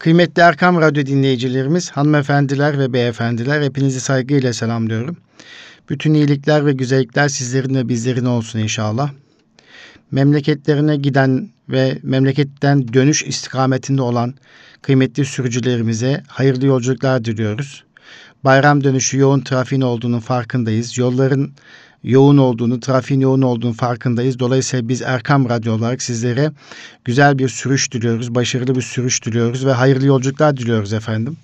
Kıymetli Erkam Radyo dinleyicilerimiz, hanımefendiler ve beyefendiler hepinizi saygıyla selamlıyorum. Bütün iyilikler ve güzellikler sizlerin ve bizlerin olsun inşallah. Memleketlerine giden ve memleketten dönüş istikametinde olan kıymetli sürücülerimize hayırlı yolculuklar diliyoruz. Bayram dönüşü yoğun trafiğin olduğunun farkındayız. Yolların yoğun olduğunu, trafiğin yoğun olduğunu farkındayız. Dolayısıyla biz Erkam Radyo olarak sizlere güzel bir sürüş diliyoruz, başarılı bir sürüş diliyoruz ve hayırlı yolculuklar diliyoruz efendim.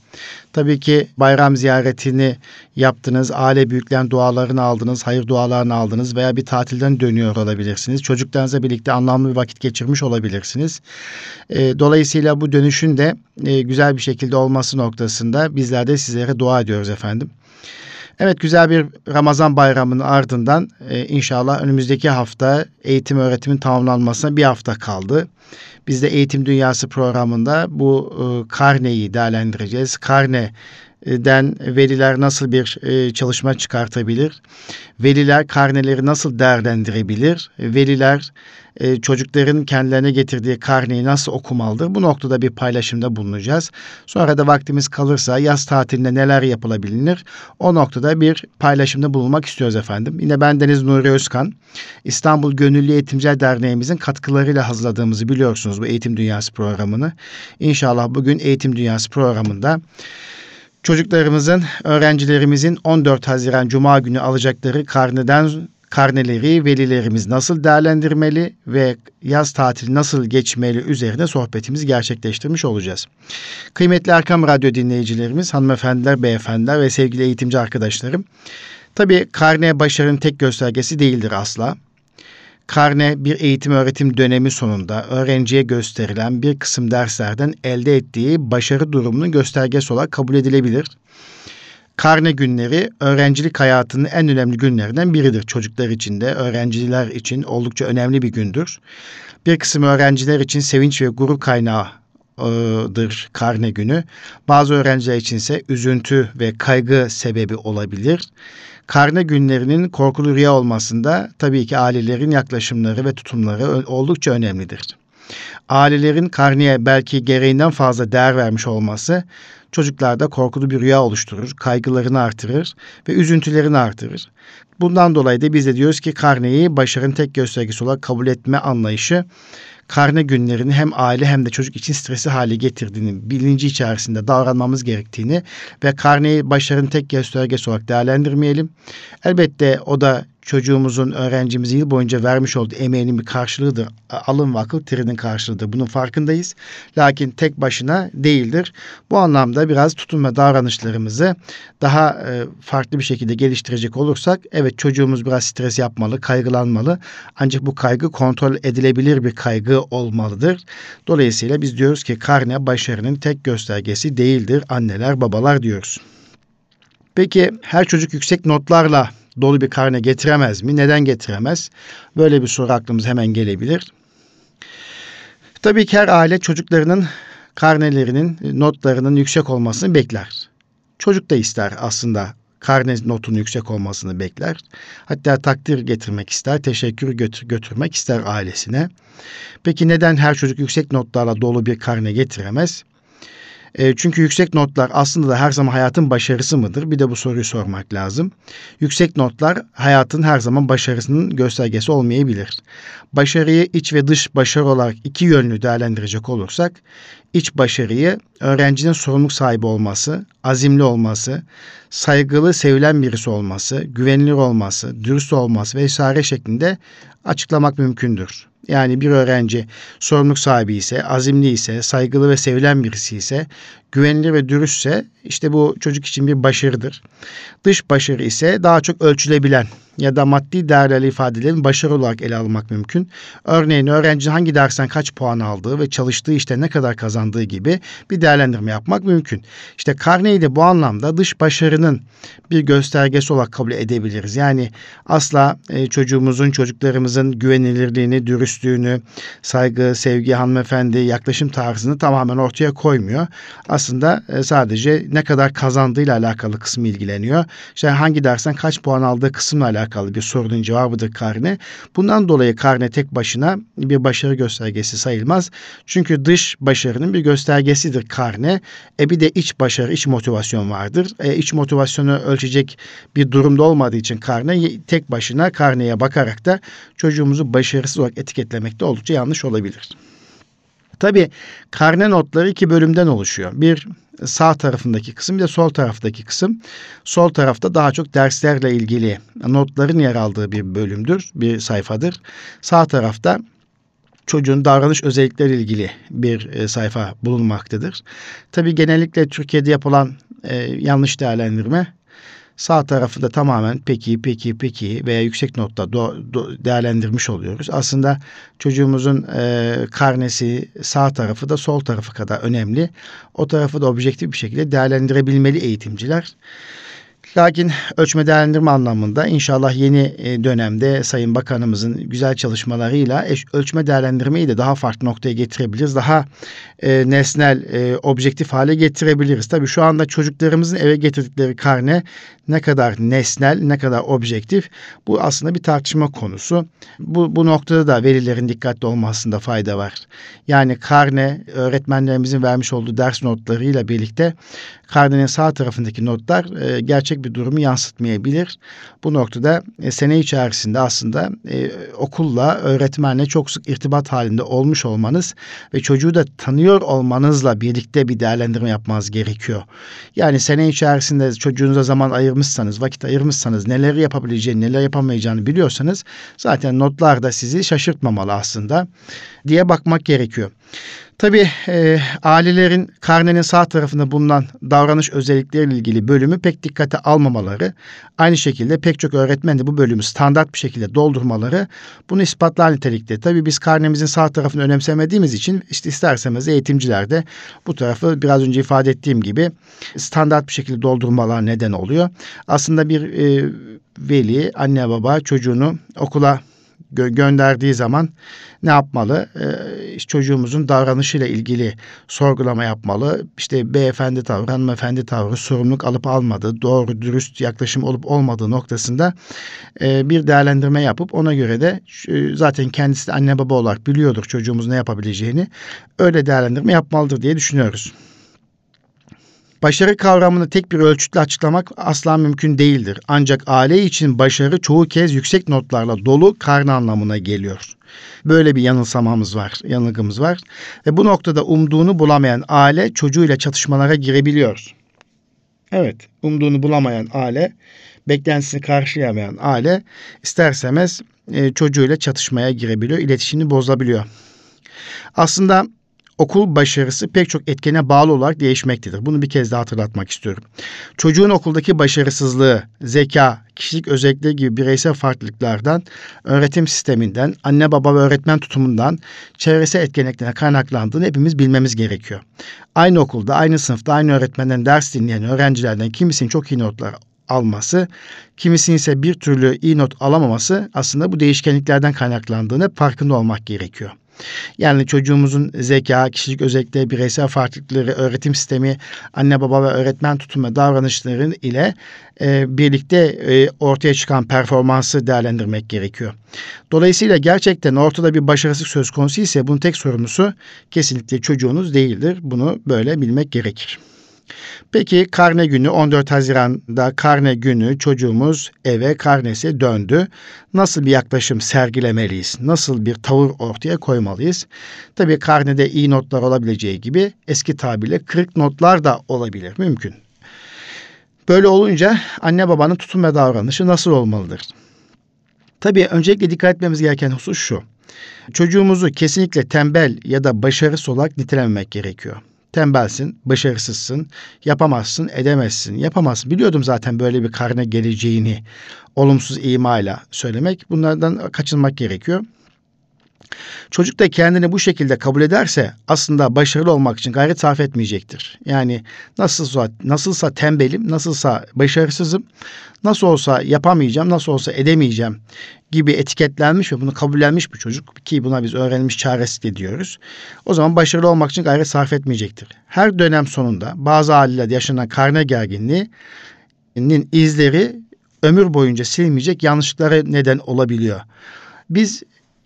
Tabii ki bayram ziyaretini yaptınız, aile büyüklerin dualarını aldınız, hayır dualarını aldınız veya bir tatilden dönüyor olabilirsiniz. Çocuklarınızla birlikte anlamlı bir vakit geçirmiş olabilirsiniz. E, dolayısıyla bu dönüşün de e, güzel bir şekilde olması noktasında bizler de sizlere dua ediyoruz efendim. Evet güzel bir Ramazan bayramının ardından e, inşallah önümüzdeki hafta eğitim öğretimin tamamlanmasına bir hafta kaldı. Biz de Eğitim Dünyası programında bu e, karneyi değerlendireceğiz. Karne den veliler nasıl bir e, çalışma çıkartabilir? Veliler karneleri nasıl değerlendirebilir? Veliler e, çocukların kendilerine getirdiği karneyi nasıl okumalıdır? Bu noktada bir paylaşımda bulunacağız. Sonra da vaktimiz kalırsa yaz tatilinde neler yapılabilir? O noktada bir paylaşımda bulunmak istiyoruz efendim. Yine ben Deniz Nuri Özkan. İstanbul Gönüllü Eğitimciler Derneğimizin katkılarıyla hazırladığımızı biliyorsunuz bu Eğitim Dünyası programını. İnşallah bugün Eğitim Dünyası programında çocuklarımızın, öğrencilerimizin 14 Haziran Cuma günü alacakları karneden karneleri velilerimiz nasıl değerlendirmeli ve yaz tatili nasıl geçmeli üzerine sohbetimizi gerçekleştirmiş olacağız. Kıymetli Erkam Radyo dinleyicilerimiz, hanımefendiler, beyefendiler ve sevgili eğitimci arkadaşlarım. Tabii karne başarının tek göstergesi değildir asla. Karne bir eğitim öğretim dönemi sonunda öğrenciye gösterilen bir kısım derslerden elde ettiği başarı durumunun göstergesi olarak kabul edilebilir. Karne günleri öğrencilik hayatının en önemli günlerinden biridir. Çocuklar için de öğrenciler için oldukça önemli bir gündür. Bir kısım öğrenciler için sevinç ve gurur kaynağıdır karne günü. Bazı öğrenciler için ise üzüntü ve kaygı sebebi olabilir. Karne günlerinin korkulu rüya olmasında tabii ki ailelerin yaklaşımları ve tutumları oldukça önemlidir. Ailelerin karneye belki gereğinden fazla değer vermiş olması çocuklarda korkulu bir rüya oluşturur, kaygılarını artırır ve üzüntülerini artırır. Bundan dolayı da biz de diyoruz ki karneyi başarının tek göstergesi olarak kabul etme anlayışı karne günlerini hem aile hem de çocuk için stresi hale getirdiğini, bilinci içerisinde davranmamız gerektiğini ve karneyi başarının tek göstergesi olarak değerlendirmeyelim. Elbette o da çocuğumuzun, öğrencimizin yıl boyunca vermiş olduğu emeğinin bir karşılığıdır. Alın ve akıl terinin karşılığıdır. Bunun farkındayız. Lakin tek başına değildir. Bu anlamda biraz tutum ve davranışlarımızı daha e, farklı bir şekilde geliştirecek olursak evet çocuğumuz biraz stres yapmalı, kaygılanmalı. Ancak bu kaygı kontrol edilebilir bir kaygı olmalıdır. Dolayısıyla biz diyoruz ki karne başarının tek göstergesi değildir. Anneler, babalar diyoruz. Peki her çocuk yüksek notlarla dolu bir karne getiremez mi? Neden getiremez? Böyle bir soru aklımıza hemen gelebilir. Tabii ki her aile çocuklarının karnelerinin, notlarının yüksek olmasını bekler. Çocuk da ister aslında karne notunun yüksek olmasını bekler. Hatta takdir getirmek ister, teşekkür götür, götürmek ister ailesine. Peki neden her çocuk yüksek notlarla dolu bir karne getiremez? E, çünkü yüksek notlar aslında da her zaman hayatın başarısı mıdır? Bir de bu soruyu sormak lazım. Yüksek notlar hayatın her zaman başarısının göstergesi olmayabilir. Başarıyı iç ve dış başarı olarak iki yönlü değerlendirecek olursak, iç başarıyı öğrencinin sorumluluk sahibi olması, azimli olması, saygılı, sevilen birisi olması, güvenilir olması, dürüst olması vesaire şeklinde açıklamak mümkündür. Yani bir öğrenci sorumluluk sahibi ise, azimli ise, saygılı ve sevilen birisi ise, güvenilir ve dürüstse işte bu çocuk için bir başarıdır. Dış başarı ise daha çok ölçülebilen ya da maddi değerlerle ifadelerin başarı olarak ele almak mümkün. Örneğin öğrenci hangi dersten kaç puan aldığı ve çalıştığı işte ne kadar kazandığı gibi bir değerlendirme yapmak mümkün. İşte karneyi de bu anlamda dış başarının bir göstergesi olarak kabul edebiliriz. Yani asla e, çocuğumuzun, çocuklarımızın güvenilirliğini, dürüstlüğünü, saygı, sevgi, hanımefendi, yaklaşım tarzını tamamen ortaya koymuyor. Aslında e, sadece ne kadar kazandığıyla alakalı kısmı ilgileniyor. İşte hangi dersten kaç puan aldığı kısımla alakalı alakalı bir sorunun cevabıdır karne. Bundan dolayı karne tek başına bir başarı göstergesi sayılmaz. Çünkü dış başarının bir göstergesidir karne. E bir de iç başarı, iç motivasyon vardır. E, iç motivasyonu ölçecek bir durumda olmadığı için karne tek başına karneye bakarak da çocuğumuzu başarısız olarak etiketlemek de oldukça yanlış olabilir. Tabii karne notları iki bölümden oluşuyor. Bir sağ tarafındaki kısım bir de sol taraftaki kısım. Sol tarafta daha çok derslerle ilgili notların yer aldığı bir bölümdür, bir sayfadır. Sağ tarafta çocuğun davranış özellikleri ilgili bir e, sayfa bulunmaktadır. Tabii genellikle Türkiye'de yapılan e, yanlış değerlendirme Sağ tarafında tamamen peki, peki, peki veya yüksek notta do, do, değerlendirmiş oluyoruz. Aslında çocuğumuzun e, karnesi sağ tarafı da sol tarafı kadar önemli. O tarafı da objektif bir şekilde değerlendirebilmeli eğitimciler. Lakin ölçme değerlendirme anlamında inşallah yeni e, dönemde Sayın Bakanımızın güzel çalışmalarıyla ölçme değerlendirmeyi de daha farklı noktaya getirebiliriz. Daha e, nesnel, e, objektif hale getirebiliriz. Tabii şu anda çocuklarımızın eve getirdikleri karne ne kadar nesnel, ne kadar objektif bu aslında bir tartışma konusu. Bu, bu noktada da verilerin dikkatli olmasında fayda var. Yani karne öğretmenlerimizin vermiş olduğu ders notlarıyla birlikte karnenin sağ tarafındaki notlar e, gerçek bir durumu yansıtmayabilir. Bu noktada e, sene içerisinde aslında e, okulla, öğretmenle çok sık irtibat halinde olmuş olmanız ve çocuğu da tanıyor olmanızla birlikte bir değerlendirme yapmanız gerekiyor. Yani sene içerisinde çocuğunuza zaman ayırmışsanız, vakit ayırmışsanız, neleri yapabileceğini, neler yapamayacağını biliyorsanız zaten notlar da sizi şaşırtmamalı aslında diye bakmak gerekiyor. Tabii e, ailelerin karnenin sağ tarafında bulunan davranış özellikleriyle ilgili bölümü pek dikkate almamaları, aynı şekilde pek çok öğretmen de bu bölümü standart bir şekilde doldurmaları bunu ispatlar nitelikte. Tabii biz karnemizin sağ tarafını önemsemediğimiz için işte isterseniz eğitimciler de bu tarafı biraz önce ifade ettiğim gibi standart bir şekilde doldurmalar neden oluyor. Aslında bir e, veli, anne baba çocuğunu okula gö- gönderdiği zaman ne yapmalı? Ee, çocuğumuzun davranışıyla ilgili sorgulama yapmalı. İşte beyefendi tavrı, hanımefendi tavrı, sorumluluk alıp almadığı, doğru dürüst yaklaşım olup olmadığı noktasında e, bir değerlendirme yapıp ona göre de e, zaten kendisi de anne baba olarak biliyordur çocuğumuz ne yapabileceğini. Öyle değerlendirme yapmalıdır diye düşünüyoruz. Başarı kavramını tek bir ölçütle açıklamak asla mümkün değildir. Ancak aile için başarı çoğu kez yüksek notlarla dolu karne anlamına geliyor. Böyle bir yanılsamamız var, yanılgımız var. Ve bu noktada umduğunu bulamayan aile çocuğuyla çatışmalara girebiliyor. Evet, umduğunu bulamayan aile, beklentisini karşılayamayan aile istersemez e, çocuğuyla çatışmaya girebiliyor, iletişimini bozabiliyor. Aslında okul başarısı pek çok etkene bağlı olarak değişmektedir. Bunu bir kez daha hatırlatmak istiyorum. Çocuğun okuldaki başarısızlığı, zeka, kişilik özellikleri gibi bireysel farklılıklardan, öğretim sisteminden, anne baba ve öğretmen tutumundan, çevresel etkenliklerine kaynaklandığını hepimiz bilmemiz gerekiyor. Aynı okulda, aynı sınıfta, aynı öğretmenden ders dinleyen öğrencilerden kimisinin çok iyi notlar alması, kimisinin ise bir türlü iyi not alamaması aslında bu değişkenliklerden kaynaklandığını farkında olmak gerekiyor. Yani çocuğumuzun zeka, kişilik özellikleri, bireysel farklılıkları, öğretim sistemi, anne baba ve öğretmen tutum ve davranışların ile e, birlikte e, ortaya çıkan performansı değerlendirmek gerekiyor. Dolayısıyla gerçekten ortada bir başarısızlık söz konusu ise bunun tek sorumlusu kesinlikle çocuğunuz değildir. Bunu böyle bilmek gerekir. Peki karne günü 14 Haziran'da karne günü çocuğumuz eve karnesi döndü. Nasıl bir yaklaşım sergilemeliyiz? Nasıl bir tavır ortaya koymalıyız? Tabii karnede iyi notlar olabileceği gibi eski tabirle kırık notlar da olabilir. Mümkün. Böyle olunca anne babanın tutum ve davranışı nasıl olmalıdır? Tabii öncelikle dikkat etmemiz gereken husus şu. Çocuğumuzu kesinlikle tembel ya da başarısız olarak nitelememek gerekiyor tembelsin, başarısızsın, yapamazsın, edemezsin, yapamazsın. Biliyordum zaten böyle bir karne geleceğini olumsuz imayla söylemek. Bunlardan kaçınmak gerekiyor. Çocuk da kendini bu şekilde kabul ederse aslında başarılı olmak için gayret sarf etmeyecektir. Yani nasılsa nasılsa tembelim, nasılsa başarısızım, nasıl olsa yapamayacağım, nasıl olsa edemeyeceğim gibi etiketlenmiş ve bunu kabullenmiş bir çocuk ki buna biz öğrenilmiş çaresi diyoruz. O zaman başarılı olmak için gayret sarf etmeyecektir. Her dönem sonunda bazı ailelerde yaşanan karne gerginliğinin izleri ömür boyunca silmeyecek yanlışlıklara neden olabiliyor. Biz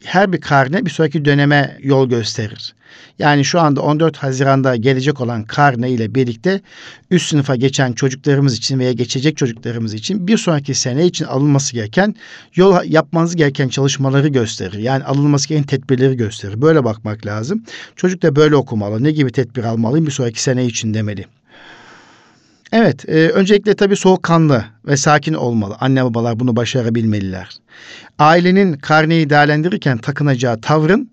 her bir karne bir sonraki döneme yol gösterir. Yani şu anda 14 Haziran'da gelecek olan karne ile birlikte üst sınıfa geçen çocuklarımız için veya geçecek çocuklarımız için bir sonraki sene için alınması gereken yol yapmanız gereken çalışmaları gösterir. Yani alınması gereken tedbirleri gösterir. Böyle bakmak lazım. Çocuk da böyle okumalı. Ne gibi tedbir almalıyım bir sonraki sene için demeli. Evet, e, öncelikle tabii soğukkanlı ve sakin olmalı. Anne babalar bunu başarabilmeliler. Ailenin karneyi değerlendirirken takınacağı tavrın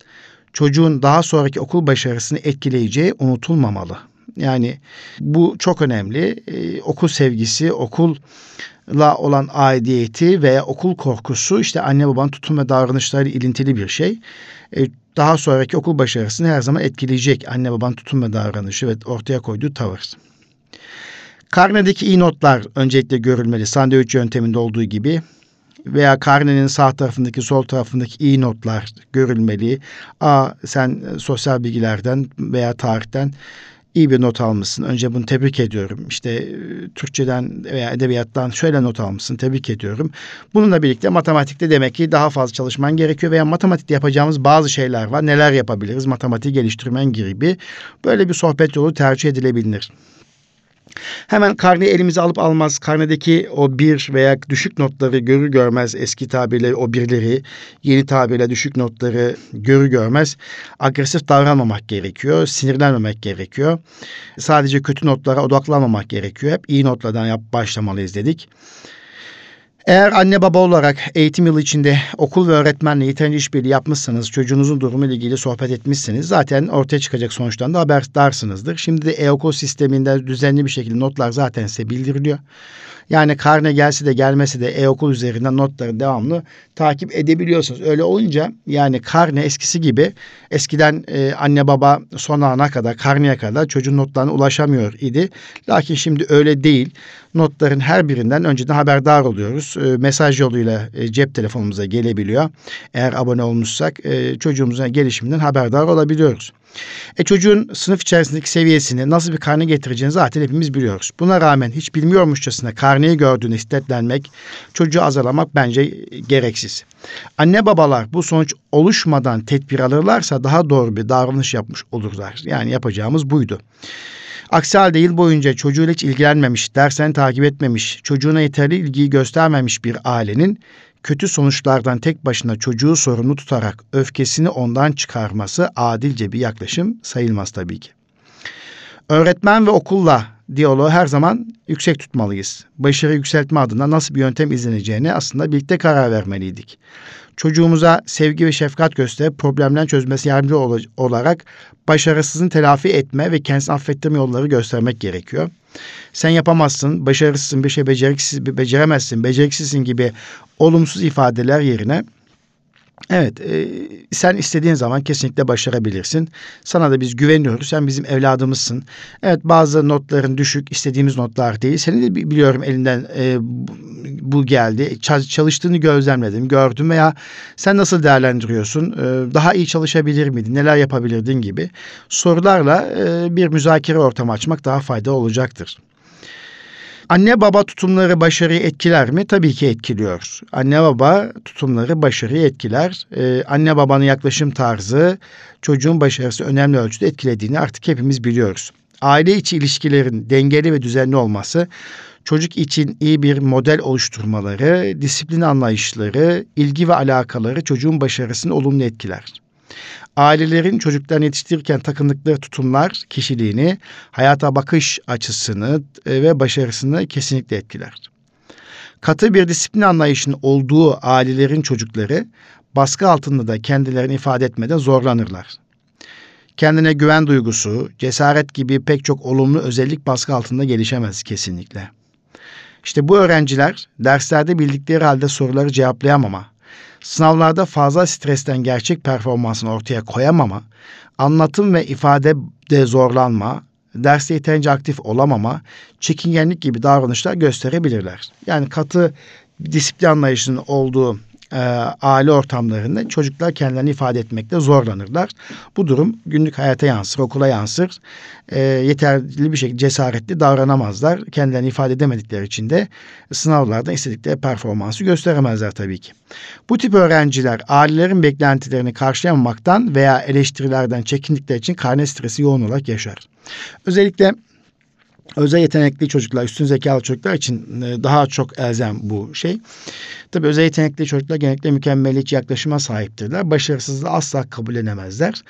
çocuğun daha sonraki okul başarısını etkileyeceği unutulmamalı. Yani bu çok önemli. Ee, okul sevgisi, okulla olan aidiyeti veya okul korkusu işte anne babanın tutum ve davranışları ilintili bir şey. Ee, daha sonraki okul başarısını her zaman etkileyecek anne babanın tutum ve davranışı ve ortaya koyduğu tavır. Karnedeki iyi notlar öncelikle görülmeli. Sandviç yönteminde olduğu gibi veya karnenin sağ tarafındaki sol tarafındaki iyi notlar görülmeli. A sen sosyal bilgilerden veya tarihten iyi bir not almışsın. Önce bunu tebrik ediyorum. İşte e, Türkçeden veya edebiyattan şöyle not almışsın. Tebrik ediyorum. Bununla birlikte matematikte demek ki daha fazla çalışman gerekiyor veya matematikte yapacağımız bazı şeyler var. Neler yapabiliriz? Matematiği geliştirmen gibi. Böyle bir sohbet yolu tercih edilebilir. Hemen karneyi elimize alıp almaz, karnedeki o bir veya düşük notları görür görmez eski tabirle o birleri, yeni tabirle düşük notları görür görmez agresif davranmamak gerekiyor, sinirlenmemek gerekiyor. Sadece kötü notlara odaklanmamak gerekiyor. Hep iyi notlardan yap başlamalıyız dedik. Eğer anne baba olarak eğitim yılı içinde okul ve öğretmenle yeterince işbirliği yapmışsanız, çocuğunuzun durumu ile ilgili sohbet etmişsiniz, zaten ortaya çıkacak sonuçtan da haberdarsınızdır. Şimdi de e-okul sisteminde düzenli bir şekilde notlar zaten size bildiriliyor. Yani karne gelse de gelmese de e-okul üzerinden notları devamlı takip edebiliyorsunuz. Öyle olunca yani karne eskisi gibi eskiden e, anne baba son ana kadar karneye kadar çocuğun notlarına ulaşamıyor idi. Lakin şimdi öyle değil. Notların her birinden önceden haberdar oluyoruz. E, mesaj yoluyla e, cep telefonumuza gelebiliyor. Eğer abone olmuşsak e, çocuğumuzun gelişiminden haberdar olabiliyoruz. E çocuğun sınıf içerisindeki seviyesini nasıl bir karne getireceğini zaten hepimiz biliyoruz. Buna rağmen hiç bilmiyormuşçasına karneyi gördüğünü hissetlenmek, çocuğu azalamak bence gereksiz. Anne babalar bu sonuç oluşmadan tedbir alırlarsa daha doğru bir davranış yapmış olurlar. Yani yapacağımız buydu. Aksi halde yıl boyunca çocuğuyla hiç ilgilenmemiş, derslerini takip etmemiş, çocuğuna yeterli ilgiyi göstermemiş bir ailenin kötü sonuçlardan tek başına çocuğu sorumlu tutarak öfkesini ondan çıkarması adilce bir yaklaşım sayılmaz tabii ki. Öğretmen ve okulla diyaloğu her zaman yüksek tutmalıyız. Başarı yükseltme adına nasıl bir yöntem izleneceğini aslında birlikte karar vermeliydik. Çocuğumuza sevgi ve şefkat gösterip problemden çözmesi yardımcı olarak başarısızın telafi etme ve kendisini affettirme yolları göstermek gerekiyor. Sen yapamazsın, başarısızsın, bir şey beceriksiz, beceremezsin, beceriksizsin gibi olumsuz ifadeler yerine Evet, e, sen istediğin zaman kesinlikle başarabilirsin. Sana da biz güveniyoruz. Sen bizim evladımızsın. Evet, bazı notların düşük, istediğimiz notlar değil. Seni de biliyorum elinden e, bu geldi. Çalıştığını gözlemledim, gördüm veya sen nasıl değerlendiriyorsun? E, daha iyi çalışabilir miydin? Neler yapabilirdin gibi sorularla e, bir müzakere ortamı açmak daha faydalı olacaktır. Anne baba tutumları başarıyı etkiler mi? Tabii ki etkiliyor. Anne baba tutumları başarıyı etkiler. Ee, anne babanın yaklaşım tarzı çocuğun başarısı önemli ölçüde etkilediğini artık hepimiz biliyoruz. Aile içi ilişkilerin dengeli ve düzenli olması çocuk için iyi bir model oluşturmaları, disiplin anlayışları, ilgi ve alakaları çocuğun başarısını olumlu etkiler ailelerin çocuklarını yetiştirirken takındıkları tutumlar kişiliğini, hayata bakış açısını e, ve başarısını kesinlikle etkiler. Katı bir disiplin anlayışının olduğu ailelerin çocukları baskı altında da kendilerini ifade etmede zorlanırlar. Kendine güven duygusu, cesaret gibi pek çok olumlu özellik baskı altında gelişemez kesinlikle. İşte bu öğrenciler derslerde bildikleri halde soruları cevaplayamama, Sınavlarda fazla stresten gerçek performansını ortaya koyamama, anlatım ve ifadede zorlanma, derste yeterince aktif olamama, çekingenlik gibi davranışlar gösterebilirler. Yani katı disiplin anlayışının olduğu e, aile ortamlarında çocuklar kendilerini ifade etmekte zorlanırlar. Bu durum günlük hayata yansır, okula yansır. E, yeterli bir şekilde cesaretli davranamazlar. Kendilerini ifade edemedikleri için de sınavlarda istedikleri performansı gösteremezler tabii ki. Bu tip öğrenciler ailelerin beklentilerini karşılayamamaktan veya eleştirilerden çekindikleri için karne stresi yoğun olarak yaşar. Özellikle özel yetenekli çocuklar, üstün zekalı çocuklar için e, daha çok elzem bu şey. Tabii özel yetenekli çocuklar genellikle mükemmeliyetçi yaklaşıma sahiptirler. Başarısızlığı asla kabul edemezler.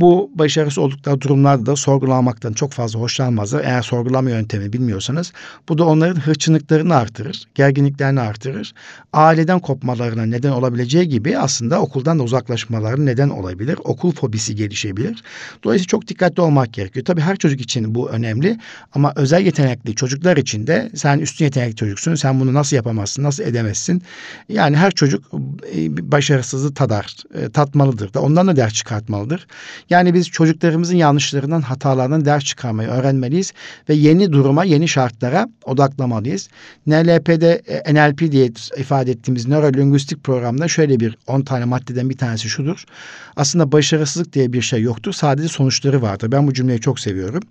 Bu başarısız oldukları durumlarda da sorgulamaktan çok fazla hoşlanmazlar. Eğer sorgulama yöntemi bilmiyorsanız bu da onların hırçınlıklarını artırır, gerginliklerini artırır. Aileden kopmalarına neden olabileceği gibi aslında okuldan da uzaklaşmalarına neden olabilir. Okul fobisi gelişebilir. Dolayısıyla çok dikkatli olmak gerekiyor. Tabii her çocuk için bu önemli ama özel yetenekli çocuklar için de sen üstün yetenekli çocuksun, sen bunu nasıl yapamazsın, nasıl edemezsin? Yani her çocuk e, başarısızlığı tadar, e, tatmalıdır da ondan da ders çıkartmalıdır. Yani biz çocuklarımızın yanlışlarından, hatalarından ders çıkarmayı öğrenmeliyiz ve yeni duruma, yeni şartlara odaklamalıyız. NLP'de e, NLP diye ifade ettiğimiz nörolingüistik programda şöyle bir 10 tane maddeden bir tanesi şudur. Aslında başarısızlık diye bir şey yoktur. Sadece sonuçları vardır. Ben bu cümleyi çok seviyorum.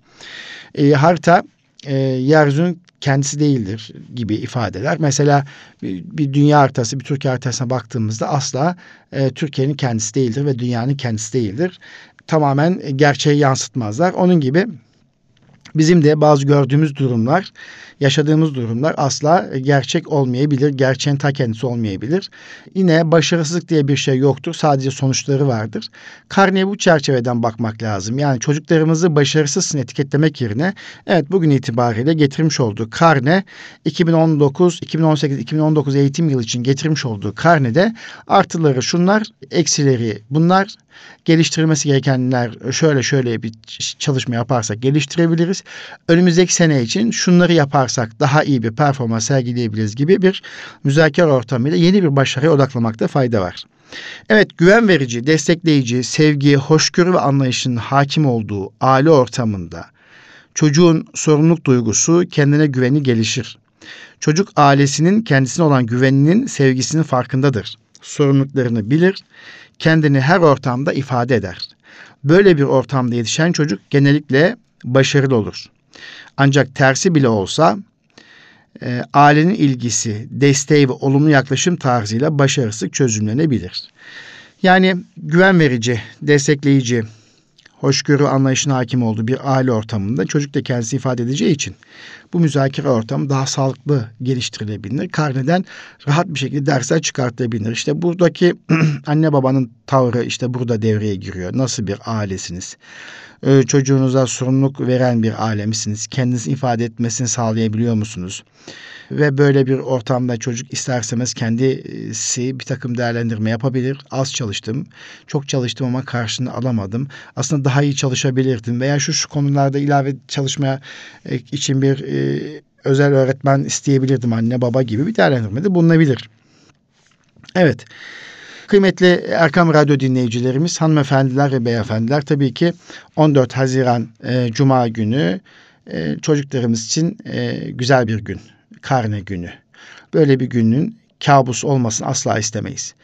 E, harita e, yeryüzünün kendisi değildir gibi ifadeler. Mesela bir, bir dünya haritası, bir Türkiye haritasına baktığımızda asla e, Türkiye'nin kendisi değildir ve dünyanın kendisi değildir tamamen gerçeği yansıtmazlar. Onun gibi bizim de bazı gördüğümüz durumlar, yaşadığımız durumlar asla gerçek olmayabilir, gerçeğin ta kendisi olmayabilir. Yine başarısızlık diye bir şey yoktur, sadece sonuçları vardır. Karneye bu çerçeveden bakmak lazım. Yani çocuklarımızı başarısızsın etiketlemek yerine, evet bugün itibariyle getirmiş olduğu karne 2019, 2018, 2019 eğitim yılı için getirmiş olduğu karnede artıları şunlar, eksileri bunlar, geliştirilmesi gerekenler şöyle şöyle bir çalışma yaparsak geliştirebiliriz. Önümüzdeki sene için şunları yaparsak daha iyi bir performans sergileyebiliriz gibi bir müzakere ortamıyla yeni bir başarıya odaklamakta fayda var. Evet güven verici, destekleyici, sevgi, hoşgörü ve anlayışın hakim olduğu aile ortamında çocuğun sorumluluk duygusu, kendine güveni gelişir. Çocuk ailesinin kendisine olan güveninin, sevgisinin farkındadır. Sorumluluklarını bilir, kendini her ortamda ifade eder. Böyle bir ortamda yetişen çocuk genellikle başarılı olur. Ancak tersi bile olsa e, ailenin ilgisi, desteği ve olumlu yaklaşım tarzıyla başarısızlık çözümlenebilir. Yani güven verici, destekleyici, hoşgörü anlayışına hakim olduğu bir aile ortamında çocuk da kendisi ifade edeceği için bu müzakere ortamı daha sağlıklı geliştirilebilir. Karneden rahat bir şekilde dersler çıkartılabilir. İşte buradaki anne babanın tavrı işte burada devreye giriyor. Nasıl bir ailesiniz? Ee, çocuğunuza sorumluluk veren bir aile misiniz? Kendinizi ifade etmesini sağlayabiliyor musunuz? Ve böyle bir ortamda çocuk isterseniz kendisi bir takım değerlendirme yapabilir. Az çalıştım, çok çalıştım ama karşını alamadım. Aslında daha iyi çalışabilirdim veya şu şu konularda ilave çalışmaya e, için bir e, özel öğretmen isteyebilirdim anne baba gibi bir değerlendirmede bulunabilir. Evet. Kıymetli Erkam Radyo dinleyicilerimiz, hanımefendiler ve beyefendiler tabii ki 14 Haziran e, Cuma günü e, çocuklarımız için e, güzel bir gün karne günü. Böyle bir günün kabus olmasını asla istemeyiz.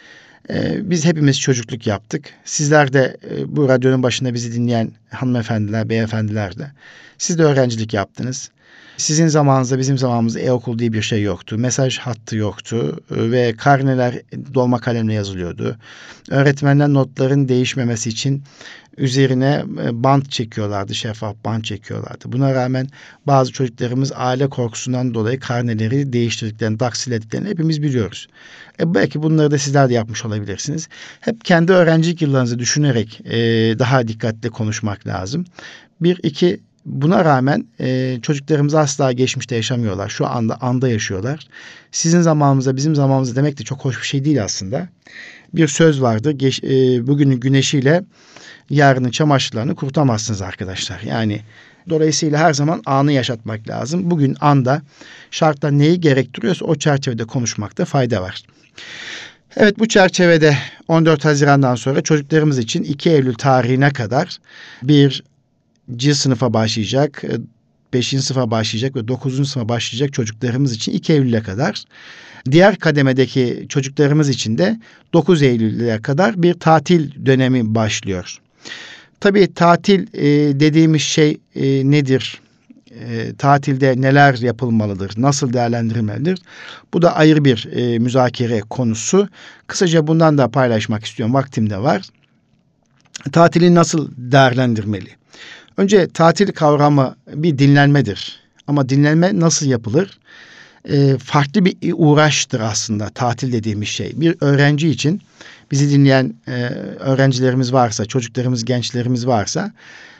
Ee, biz hepimiz çocukluk yaptık. Sizler de e, bu radyonun başında bizi dinleyen hanımefendiler, beyefendiler de. Siz de öğrencilik yaptınız. Sizin zamanınızda bizim zamanımızda e-okul diye bir şey yoktu. Mesaj hattı yoktu e, ve karneler dolma kalemle yazılıyordu. Öğretmenler notların değişmemesi için üzerine e, bant çekiyorlardı, şeffaf bant çekiyorlardı. Buna rağmen bazı çocuklarımız aile korkusundan dolayı karneleri değiştirdiklerini, taksilediklerini hepimiz biliyoruz. E belki bunları da sizler de yapmış olabilirsiniz. Hep kendi öğrencilik yıllarınızı düşünerek e, daha dikkatli konuşmak lazım. Bir, iki, Buna rağmen e, çocuklarımız asla geçmişte yaşamıyorlar. Şu anda anda yaşıyorlar. Sizin zamanımızda bizim zamanımızda demek de çok hoş bir şey değil aslında. Bir söz vardı. Geç, e, bugünün güneşiyle yarının çamaşırlarını kurutamazsınız arkadaşlar. Yani dolayısıyla her zaman anı yaşatmak lazım. Bugün anda şartlar neyi gerektiriyorsa o çerçevede konuşmakta fayda var. Evet bu çerçevede 14 Haziran'dan sonra çocuklarımız için 2 Eylül tarihine kadar bir C sınıfa başlayacak. 5. sınıfa başlayacak ve 9. sınıfa başlayacak çocuklarımız için 2 Eylül'e kadar. Diğer kademedeki çocuklarımız için de 9 Eylül'e kadar bir tatil dönemi başlıyor. Tabii tatil e, dediğimiz şey e, nedir? E, tatilde neler yapılmalıdır? Nasıl değerlendirilmelidir? Bu da ayrı bir e, müzakere konusu. Kısaca bundan da paylaşmak istiyorum. Vaktim de var. Tatili nasıl değerlendirmeli? Önce tatil kavramı bir dinlenmedir. Ama dinlenme nasıl yapılır? E, farklı bir uğraştır aslında tatil dediğimiz şey. Bir öğrenci için bizi dinleyen e, öğrencilerimiz varsa, çocuklarımız, gençlerimiz varsa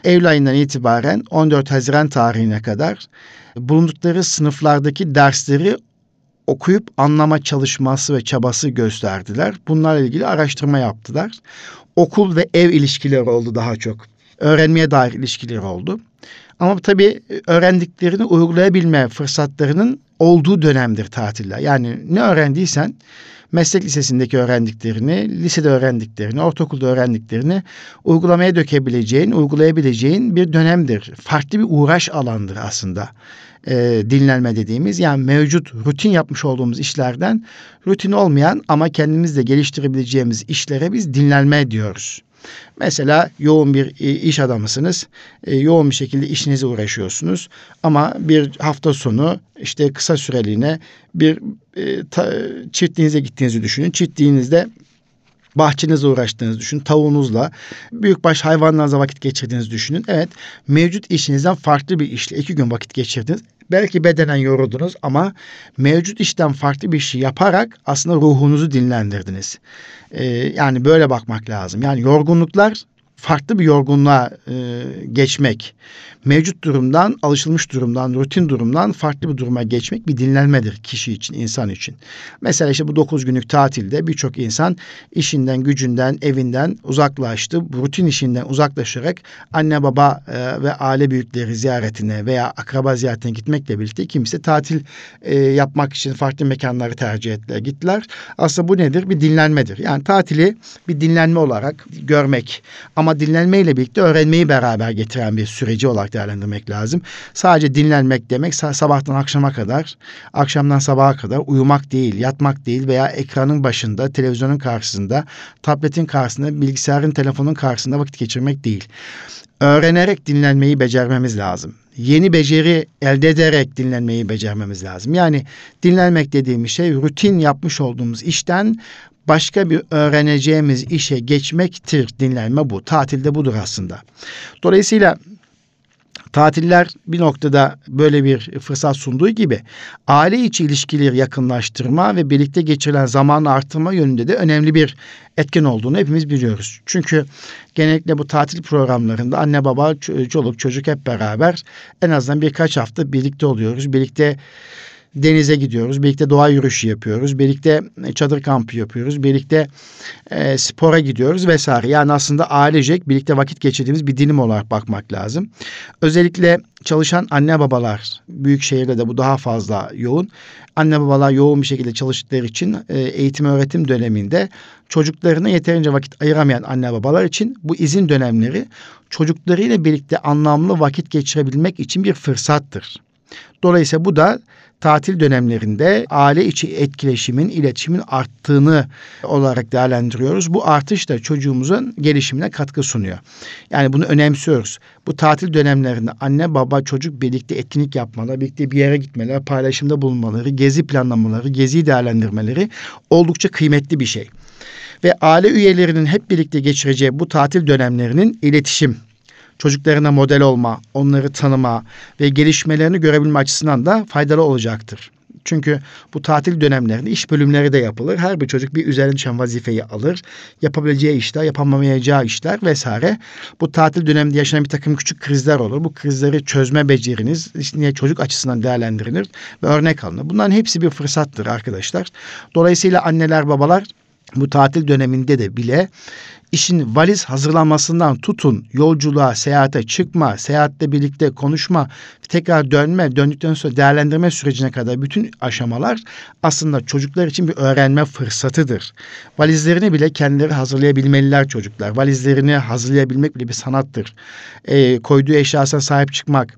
Eylül ayından itibaren 14 Haziran tarihine kadar bulundukları sınıflardaki dersleri okuyup anlama çalışması ve çabası gösterdiler. Bunlarla ilgili araştırma yaptılar. Okul ve ev ilişkileri oldu daha çok. Öğrenmeye dair ilişkileri oldu. Ama tabii öğrendiklerini uygulayabilme fırsatlarının olduğu dönemdir tatiller. Yani ne öğrendiysen meslek lisesindeki öğrendiklerini, lisede öğrendiklerini, ortaokulda öğrendiklerini uygulamaya dökebileceğin, uygulayabileceğin bir dönemdir. Farklı bir uğraş alandır aslında e, dinlenme dediğimiz. Yani mevcut rutin yapmış olduğumuz işlerden rutin olmayan ama kendimizde geliştirebileceğimiz işlere biz dinlenme diyoruz. Mesela yoğun bir e, iş adamısınız. E, yoğun bir şekilde işinize uğraşıyorsunuz. Ama bir hafta sonu işte kısa süreliğine bir e, çiftliğinize gittiğinizi düşünün. Çiftliğinizde bahçenizle uğraştığınızı düşünün. Tavuğunuzla, büyükbaş hayvanlarla vakit geçirdiğinizi düşünün. Evet, mevcut işinizden farklı bir işle iki gün vakit geçirdiniz. Belki bedenen yoruldunuz ama mevcut işten farklı bir şey yaparak aslında ruhunuzu dinlendirdiniz. Ee, yani böyle bakmak lazım. Yani yorgunluklar farklı bir yorgunluğa e, geçmek, mevcut durumdan, alışılmış durumdan, rutin durumdan farklı bir duruma geçmek bir dinlenmedir kişi için, insan için. Mesela işte bu dokuz günlük tatilde birçok insan işinden, gücünden, evinden uzaklaştı. Bu rutin işinden uzaklaşarak anne baba e, ve aile büyükleri ziyaretine veya akraba ziyaretine gitmekle birlikte kimse tatil e, yapmak için farklı mekanları tercih ettiler, gittiler. Aslında bu nedir? Bir dinlenmedir. Yani tatili bir dinlenme olarak görmek ama dinlenmeyle birlikte öğrenmeyi beraber getiren bir süreci olarak değerlendirmek lazım. Sadece dinlenmek demek sabahtan akşama kadar, akşamdan sabaha kadar uyumak değil, yatmak değil veya ekranın başında, televizyonun karşısında, tabletin karşısında, bilgisayarın, telefonun karşısında vakit geçirmek değil. Öğrenerek dinlenmeyi becermemiz lazım yeni beceri elde ederek dinlenmeyi becermemiz lazım. Yani dinlenmek dediğimiz şey rutin yapmış olduğumuz işten başka bir öğreneceğimiz işe geçmektir dinlenme bu. Tatilde budur aslında. Dolayısıyla Tatiller bir noktada böyle bir fırsat sunduğu gibi aile içi ilişkileri yakınlaştırma ve birlikte geçirilen zamanı arttırma yönünde de önemli bir etken olduğunu hepimiz biliyoruz. Çünkü genellikle bu tatil programlarında anne baba çoluk çocuk hep beraber en azından birkaç hafta birlikte oluyoruz. Birlikte denize gidiyoruz. Birlikte doğa yürüyüşü yapıyoruz. Birlikte e, çadır kampı yapıyoruz. Birlikte e, spora gidiyoruz vesaire. Yani aslında ailecek birlikte vakit geçirdiğimiz bir dilim olarak bakmak lazım. Özellikle çalışan anne babalar büyük şehirde de bu daha fazla yoğun. Anne babalar yoğun bir şekilde çalıştıkları için e, eğitim öğretim döneminde çocuklarına yeterince vakit ayıramayan anne babalar için bu izin dönemleri çocuklarıyla birlikte anlamlı vakit geçirebilmek için bir fırsattır. Dolayısıyla bu da tatil dönemlerinde aile içi etkileşimin, iletişimin arttığını olarak değerlendiriyoruz. Bu artış da çocuğumuzun gelişimine katkı sunuyor. Yani bunu önemsiyoruz. Bu tatil dönemlerinde anne baba çocuk birlikte etkinlik yapmaları, birlikte bir yere gitmeleri, paylaşımda bulunmaları, gezi planlamaları, gezi değerlendirmeleri oldukça kıymetli bir şey. Ve aile üyelerinin hep birlikte geçireceği bu tatil dönemlerinin iletişim, çocuklarına model olma, onları tanıma ve gelişmelerini görebilme açısından da faydalı olacaktır. Çünkü bu tatil dönemlerinde iş bölümleri de yapılır. Her bir çocuk bir üzerine düşen vazifeyi alır. Yapabileceği işler, yapamamayacağı işler vesaire. Bu tatil döneminde yaşanan bir takım küçük krizler olur. Bu krizleri çözme beceriniz işte çocuk açısından değerlendirilir ve örnek alınır. Bunların hepsi bir fırsattır arkadaşlar. Dolayısıyla anneler, babalar bu tatil döneminde de bile işin valiz hazırlanmasından tutun yolculuğa, seyahate çıkma, seyahatte birlikte konuşma, tekrar dönme, döndükten sonra değerlendirme sürecine kadar bütün aşamalar aslında çocuklar için bir öğrenme fırsatıdır. Valizlerini bile kendileri hazırlayabilmeliler çocuklar. Valizlerini hazırlayabilmek bile bir sanattır. E, koyduğu eşyasına sahip çıkmak,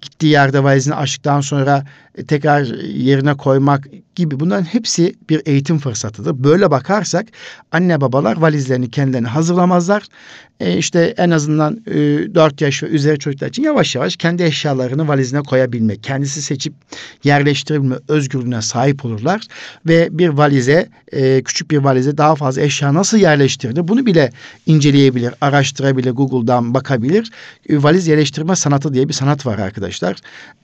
gittiği yerde valizini açtıktan sonra e, tekrar yerine koymak gibi bunların hepsi bir eğitim fırsatıdır. Böyle bakarsak anne babalar valizlerini kendilerini hazırlamazlar. E işte en azından e, 4 yaş ve üzeri çocuklar için yavaş yavaş kendi eşyalarını valizine koyabilmek, kendisi seçip yerleştirebilme özgürlüğüne sahip olurlar ve bir valize, e, küçük bir valize daha fazla eşya nasıl yerleştirilir bunu bile inceleyebilir, araştırabilir, Google'dan bakabilir. E, valiz yerleştirme sanatı diye bir sanat var arkadaşlar.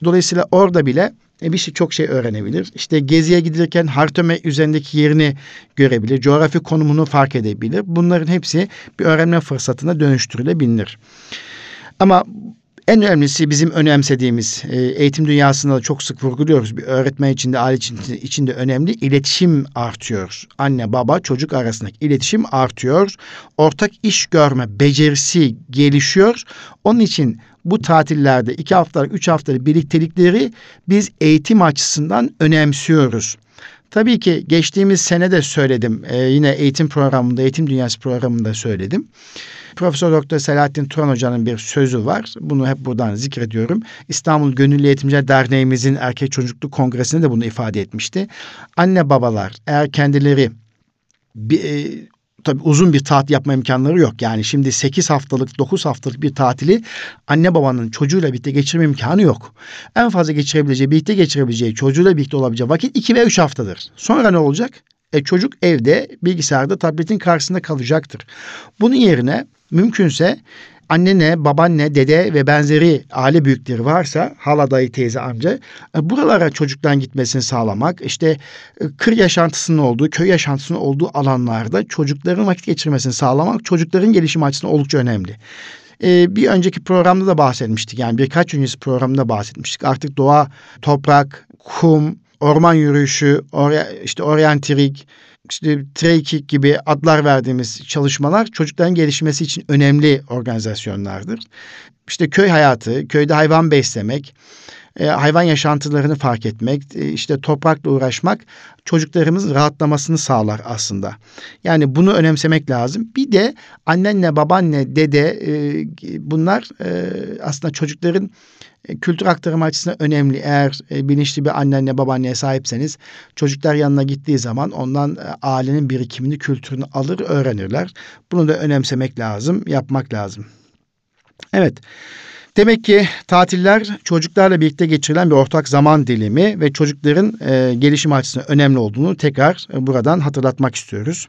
Dolayısıyla orada bile e, bir şey çok şey öğrenebilir. İşte geziye giderken harita üzerindeki yerini görebilir. Coğrafi konumunu fark edebilir. Bunların hepsi bir öğrenme fırsatına dönüştürülebilir. Ama en önemlisi bizim önemsediğimiz e, eğitim dünyasında da çok sık vurguluyoruz. Bir öğretmen içinde, aile içinde, içinde önemli iletişim artıyor. Anne, baba, çocuk arasındaki iletişim artıyor. Ortak iş görme becerisi gelişiyor. Onun için bu tatillerde iki haftalık, üç haftalık birliktelikleri biz eğitim açısından önemsiyoruz. Tabii ki geçtiğimiz sene de söyledim. Ee, yine eğitim programında, eğitim dünyası programında söyledim. Profesör Doktor Selahattin Turan Hoca'nın bir sözü var. Bunu hep buradan zikrediyorum. İstanbul Gönüllü Eğitimciler Derneğimizin Erkek Çocukluk Kongresi'nde de bunu ifade etmişti. Anne babalar eğer kendileri bir, e, tabii uzun bir tatil yapma imkanları yok. Yani şimdi 8 haftalık, 9 haftalık bir tatili anne babanın çocuğuyla birlikte geçirme imkanı yok. En fazla geçirebileceği, birlikte geçirebileceği, çocuğuyla birlikte olabileceği vakit 2 ve 3 haftadır. Sonra ne olacak? E çocuk evde, bilgisayarda, tabletin karşısında kalacaktır. Bunun yerine mümkünse annene, babaanne, dede ve benzeri aile büyükleri varsa hala dayı teyze amca e, buralara çocuktan gitmesini sağlamak işte e, kır yaşantısının olduğu köy yaşantısının olduğu alanlarda çocukların vakit geçirmesini sağlamak çocukların gelişim açısından oldukça önemli. Ee, bir önceki programda da bahsetmiştik yani birkaç öncesi programda bahsetmiştik artık doğa, toprak, kum, orman yürüyüşü, orya, işte oryantirik, işte Treikik gibi adlar verdiğimiz çalışmalar çocukların gelişmesi için önemli organizasyonlardır. İşte köy hayatı, köyde hayvan beslemek, e, hayvan yaşantılarını fark etmek, e, işte toprakla uğraşmak çocuklarımızın rahatlamasını sağlar aslında. Yani bunu önemsemek lazım. Bir de annenle, babaanne, dede e, bunlar aslında çocukların kültür aktarımı açısından önemli. Eğer e, bilinçli bir annenle babaanneye sahipseniz çocuklar yanına gittiği zaman ondan e, ailenin birikimini, kültürünü alır, öğrenirler. Bunu da önemsemek lazım, yapmak lazım. Evet. Demek ki tatiller çocuklarla birlikte geçirilen bir ortak zaman dilimi ve çocukların e, gelişim açısından önemli olduğunu tekrar e, buradan hatırlatmak istiyoruz.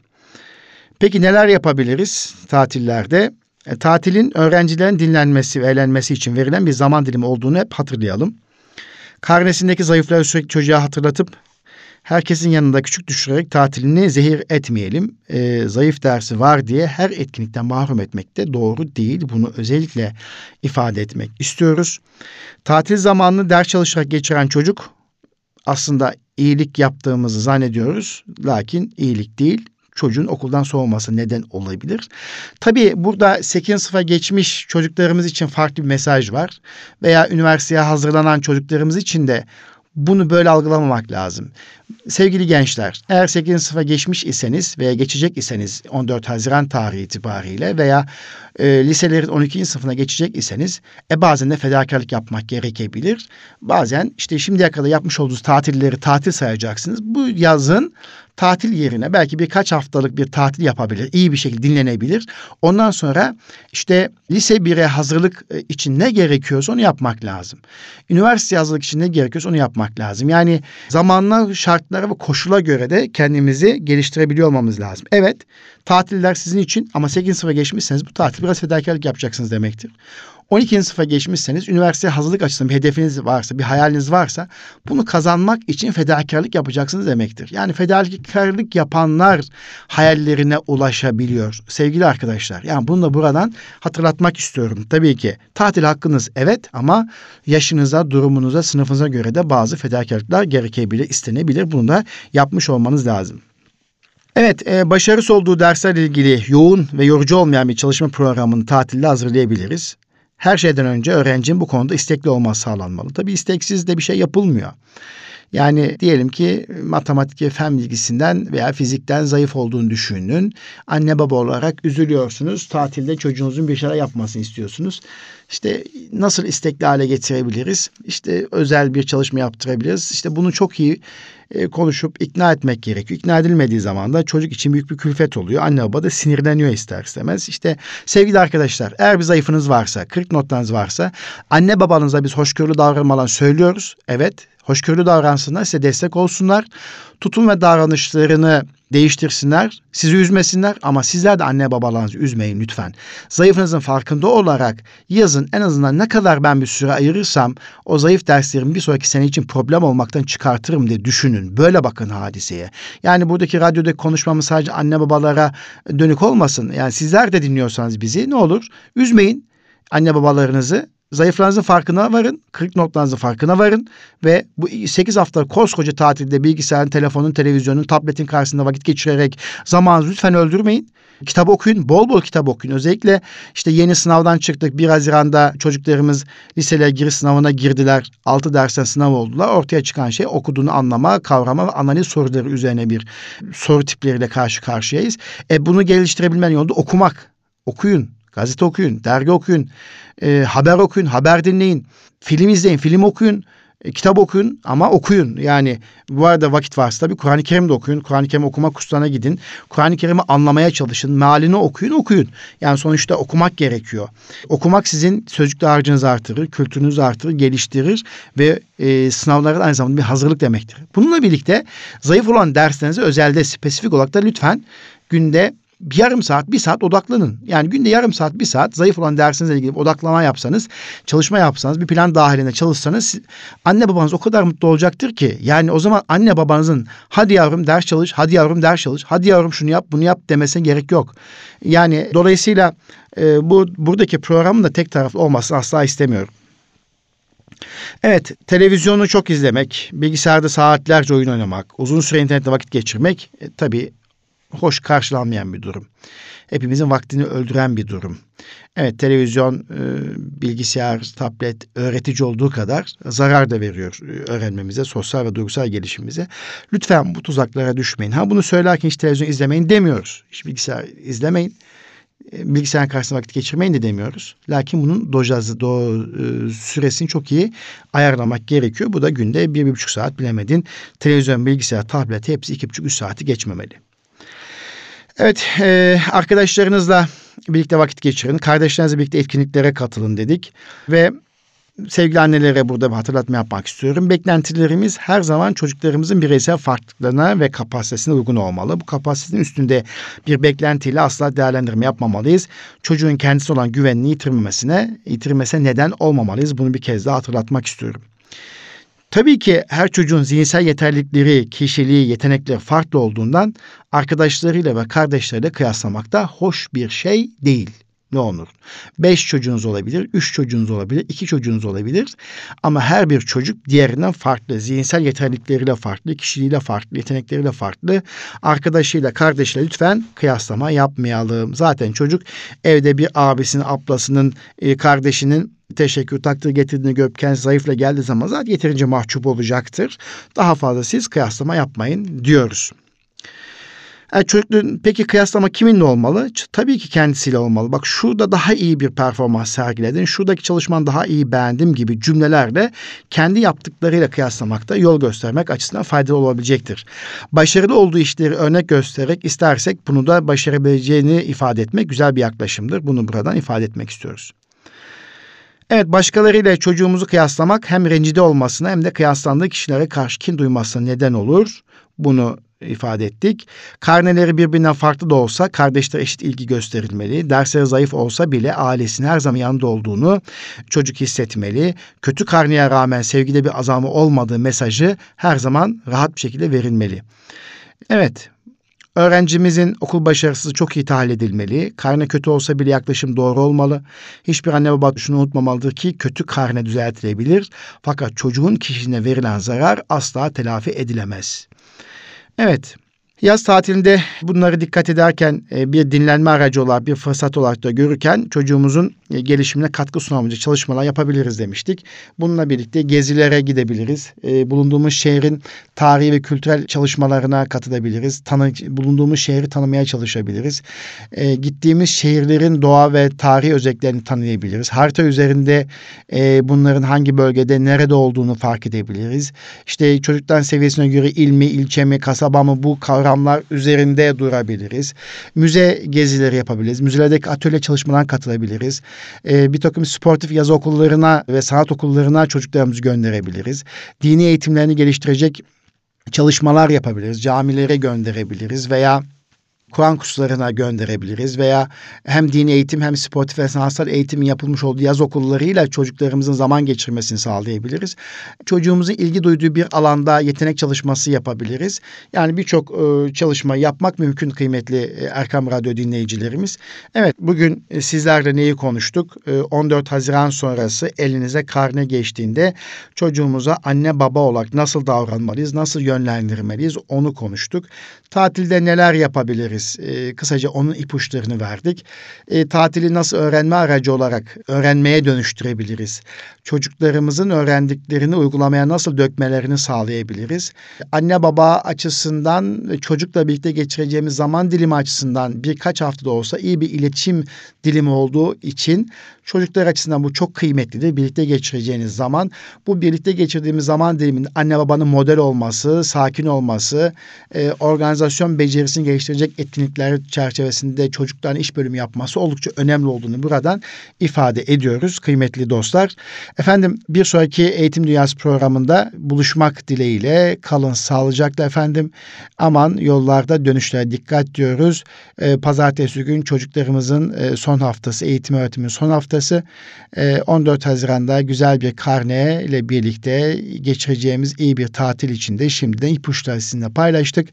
Peki neler yapabiliriz tatillerde? E, tatilin öğrencilerin dinlenmesi ve eğlenmesi için verilen bir zaman dilimi olduğunu hep hatırlayalım. Karnesindeki zayıfları sürekli çocuğa hatırlatıp herkesin yanında küçük düşürerek tatilini zehir etmeyelim. E, zayıf dersi var diye her etkinlikten mahrum etmek de doğru değil. Bunu özellikle ifade etmek istiyoruz. Tatil zamanını ders çalışarak geçiren çocuk aslında iyilik yaptığımızı zannediyoruz. Lakin iyilik değil, çocuğun okuldan soğuması neden olabilir. Tabii burada 8. sınıfa geçmiş çocuklarımız için farklı bir mesaj var. Veya üniversiteye hazırlanan çocuklarımız için de bunu böyle algılamamak lazım. Sevgili gençler, eğer 8. sınıfa geçmiş iseniz veya geçecek iseniz 14 Haziran tarihi itibariyle veya e, liselerin 12. sınıfına geçecek iseniz e, bazen de fedakarlık yapmak gerekebilir. Bazen işte şimdiye kadar yapmış olduğunuz tatilleri tatil sayacaksınız. Bu yazın tatil yerine belki birkaç haftalık bir tatil yapabilir. iyi bir şekilde dinlenebilir. Ondan sonra işte lise 1'e hazırlık e, için ne gerekiyorsa onu yapmak lazım. Üniversite hazırlık için ne gerekiyorsa onu yapmak lazım. Yani zamanla, şartlara ve koşula göre de kendimizi geliştirebiliyor olmamız lazım. Evet, tatiller sizin için ama 8. sınıfa geçmişseniz bu tatil biraz fedakarlık yapacaksınız demektir. 12. sınıfa geçmişseniz üniversite hazırlık açısından bir hedefiniz varsa, bir hayaliniz varsa bunu kazanmak için fedakarlık yapacaksınız demektir. Yani fedakarlık yapanlar hayallerine ulaşabiliyor sevgili arkadaşlar. Yani bunu da buradan hatırlatmak istiyorum. Tabii ki tatil hakkınız evet ama yaşınıza, durumunuza, sınıfınıza göre de bazı fedakarlıklar gerekebilir, istenebilir. Bunu da yapmış olmanız lazım. Evet, e, başarısı olduğu derslerle ilgili yoğun ve yorucu olmayan bir çalışma programını tatilde hazırlayabiliriz. Her şeyden önce öğrencinin bu konuda istekli olması sağlanmalı. Tabii isteksiz de bir şey yapılmıyor. Yani diyelim ki matematik fen bilgisinden veya fizikten zayıf olduğunu düşünün. Anne baba olarak üzülüyorsunuz. Tatilde çocuğunuzun bir şeyler yapmasını istiyorsunuz. İşte nasıl istekli hale getirebiliriz? İşte özel bir çalışma yaptırabiliriz. İşte bunu çok iyi e, konuşup ikna etmek gerekiyor. İkna edilmediği zaman da çocuk için büyük bir külfet oluyor. Anne baba da sinirleniyor ister istemez. İşte sevgili arkadaşlar eğer bir zayıfınız varsa, 40 notlarınız varsa anne babanıza biz hoşgörülü davranmadan söylüyoruz. Evet hoşgörülü davransınlar, size destek olsunlar. Tutum ve davranışlarını değiştirsinler, sizi üzmesinler ama sizler de anne babalarınızı üzmeyin lütfen. Zayıfınızın farkında olarak yazın en azından ne kadar ben bir süre ayırırsam o zayıf derslerimi bir sonraki sene için problem olmaktan çıkartırım diye düşünün. Böyle bakın hadiseye. Yani buradaki radyodaki konuşmamız sadece anne babalara dönük olmasın. Yani sizler de dinliyorsanız bizi ne olur üzmeyin anne babalarınızı Zayıflarınızın farkına varın, kırık noktalarınızın farkına varın ve bu 8 hafta koskoca tatilde bilgisayarın, telefonun, televizyonun, tabletin karşısında vakit geçirerek zamanınızı lütfen öldürmeyin. Kitap okuyun, bol bol kitap okuyun. Özellikle işte yeni sınavdan çıktık. 1 Haziran'da çocuklarımız liseye giriş sınavına girdiler. 6 dersten sınav oldular. Ortaya çıkan şey okuduğunu anlama, kavrama ve analiz soruları üzerine bir soru tipleriyle karşı karşıyayız. E bunu geliştirebilmenin yolu da okumak. Okuyun, gazete okuyun, dergi okuyun e, haber okuyun, haber dinleyin, film izleyin, film okuyun, e, kitap okuyun ama okuyun. Yani bu arada vakit varsa tabii Kur'an-ı Kerim de okuyun. Kur'an-ı Kerim okuma kurslarına gidin. Kur'an-ı Kerim'i anlamaya çalışın. Mealini okuyun, okuyun. Yani sonuçta okumak gerekiyor. Okumak sizin sözcük harcınızı artırır, kültürünüzü artırır, geliştirir ve e, sınavlara aynı zamanda bir hazırlık demektir. Bununla birlikte zayıf olan derslerinize özelde spesifik olarak da lütfen günde bir yarım saat, bir saat odaklanın. Yani günde yarım saat, bir saat zayıf olan dersinizle ilgili odaklama yapsanız, çalışma yapsanız, bir plan dahilinde çalışsanız anne babanız o kadar mutlu olacaktır ki. Yani o zaman anne babanızın hadi yavrum ders çalış, hadi yavrum ders çalış, hadi yavrum şunu yap, bunu yap demesine gerek yok. Yani dolayısıyla e, bu buradaki programın da tek taraflı olmasını asla istemiyorum. Evet, televizyonu çok izlemek, bilgisayarda saatlerce oyun oynamak, uzun süre internette vakit geçirmek e, tabii hoş karşılanmayan bir durum. Hepimizin vaktini öldüren bir durum. Evet televizyon, e, bilgisayar, tablet öğretici olduğu kadar zarar da veriyor e, öğrenmemize, sosyal ve duygusal gelişimimize. Lütfen bu tuzaklara düşmeyin. Ha bunu söylerken hiç televizyon izlemeyin demiyoruz. Hiç bilgisayar izlemeyin. E, bilgisayar karşısında vakit geçirmeyin de demiyoruz. Lakin bunun dojazı, do, süresini çok iyi ayarlamak gerekiyor. Bu da günde bir, bir buçuk saat bilemedin. Televizyon, bilgisayar, tablet hepsi iki buçuk, üç saati geçmemeli. Evet e, arkadaşlarınızla birlikte vakit geçirin. Kardeşlerinizle birlikte etkinliklere katılın dedik. Ve sevgili annelere burada bir hatırlatma yapmak istiyorum. Beklentilerimiz her zaman çocuklarımızın bireysel farklılıklarına ve kapasitesine uygun olmalı. Bu kapasitenin üstünde bir beklentiyle asla değerlendirme yapmamalıyız. Çocuğun kendisi olan güvenini yitirmemesine, yitirmesine neden olmamalıyız. Bunu bir kez daha hatırlatmak istiyorum. Tabii ki her çocuğun zihinsel yeterlilikleri, kişiliği, yetenekleri farklı olduğundan arkadaşlarıyla ve kardeşleriyle kıyaslamak da hoş bir şey değil. Ne olur? Beş çocuğunuz olabilir, üç çocuğunuz olabilir, iki çocuğunuz olabilir. Ama her bir çocuk diğerinden farklı. Zihinsel yeterlilikleriyle farklı, kişiliğiyle farklı, yetenekleriyle farklı. Arkadaşıyla, kardeşiyle lütfen kıyaslama yapmayalım. Zaten çocuk evde bir abisinin, ablasının, e, kardeşinin teşekkür takdir getirdiğini görüp kendisi zayıfla geldiği zaman zaten yeterince mahcup olacaktır. Daha fazla siz kıyaslama yapmayın diyoruz. Yani çocuğun peki kıyaslama kiminle olmalı? Tabii ki kendisiyle olmalı. Bak şurada daha iyi bir performans sergiledin. Şuradaki çalışman daha iyi beğendim gibi cümlelerle kendi yaptıklarıyla kıyaslamakta yol göstermek açısından faydalı olabilecektir. Başarılı olduğu işleri örnek göstererek istersek bunu da başarabileceğini ifade etmek güzel bir yaklaşımdır. Bunu buradan ifade etmek istiyoruz. Evet başkalarıyla çocuğumuzu kıyaslamak hem rencide olmasına hem de kıyaslandığı kişilere karşı kin duymasına neden olur. Bunu ifade ettik. Karneleri birbirinden farklı da olsa kardeşler eşit ilgi gösterilmeli. Dersleri zayıf olsa bile ailesinin her zaman yanında olduğunu çocuk hissetmeli. Kötü karneye rağmen sevgide bir azalma olmadığı mesajı her zaman rahat bir şekilde verilmeli. Evet Öğrencimizin okul başarısı çok iyi tahlil edilmeli. Karne kötü olsa bile yaklaşım doğru olmalı. Hiçbir anne baba şunu unutmamalıdır ki kötü karne düzeltilebilir. Fakat çocuğun kişiliğine verilen zarar asla telafi edilemez. Evet, Yaz tatilinde bunları dikkat ederken e, bir dinlenme aracı olarak bir fırsat olarak da görürken çocuğumuzun e, gelişimine katkı sunamayacak çalışmalar yapabiliriz demiştik. Bununla birlikte gezilere gidebiliriz. E, bulunduğumuz şehrin tarihi ve kültürel çalışmalarına katılabiliriz. Tanı, bulunduğumuz şehri tanımaya çalışabiliriz. Gittiğimiz şehirlerin doğa ve tarihi özelliklerini tanıyabiliriz. Harita üzerinde bunların hangi bölgede nerede olduğunu fark edebiliriz. İşte çocuktan seviyesine göre il mi, ilçe mi, kasaba mı bu kavram kavramlar üzerinde durabiliriz. Müze gezileri yapabiliriz. Müzelerdeki atölye çalışmalarına katılabiliriz. Ee, bir takım sportif yaz okullarına ve sanat okullarına çocuklarımızı gönderebiliriz. Dini eğitimlerini geliştirecek çalışmalar yapabiliriz. Camilere gönderebiliriz veya Kur'an kurslarına gönderebiliriz veya hem dini eğitim hem sportif ve sanatsal eğitimin yapılmış olduğu yaz okullarıyla çocuklarımızın zaman geçirmesini sağlayabiliriz. Çocuğumuzun ilgi duyduğu bir alanda yetenek çalışması yapabiliriz. Yani birçok e, çalışma yapmak mümkün kıymetli e, Erkam Radyo dinleyicilerimiz. Evet bugün e, sizlerle neyi konuştuk? 14 Haziran sonrası elinize karne geçtiğinde çocuğumuza anne baba olarak nasıl davranmalıyız, nasıl yönlendirmeliyiz onu konuştuk. Tatilde neler yapabiliriz? Biz e, kısaca onun ipuçlarını verdik. E, tatili nasıl öğrenme aracı olarak öğrenmeye dönüştürebiliriz? Çocuklarımızın öğrendiklerini uygulamaya nasıl dökmelerini sağlayabiliriz? Anne baba açısından çocukla birlikte geçireceğimiz zaman dilimi açısından birkaç haftada olsa iyi bir iletişim dilimi olduğu için çocuklar açısından bu çok kıymetlidir. Birlikte geçireceğiniz zaman bu birlikte geçirdiğimiz zaman diliminin anne babanın model olması, sakin olması, e, organizasyon becerisini geliştirecek etkinlikler çerçevesinde çocukların iş bölümü yapması oldukça önemli olduğunu buradan ifade ediyoruz kıymetli dostlar. Efendim bir sonraki Eğitim Dünyası programında buluşmak dileğiyle kalın sağlıcakla efendim. Aman yollarda dönüşlere dikkat diyoruz. Ee, pazartesi gün çocuklarımızın e, son haftası, eğitim öğretimin son haftası. E, 14 Haziran'da güzel bir karne ile birlikte geçireceğimiz iyi bir tatil içinde şimdiden ipuçları sizinle paylaştık.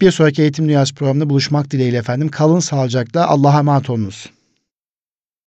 Bir sonraki Eğitim Dünyası programında buluşmak dileğiyle efendim. Kalın sağlıcakla Allah'a emanet olunuz.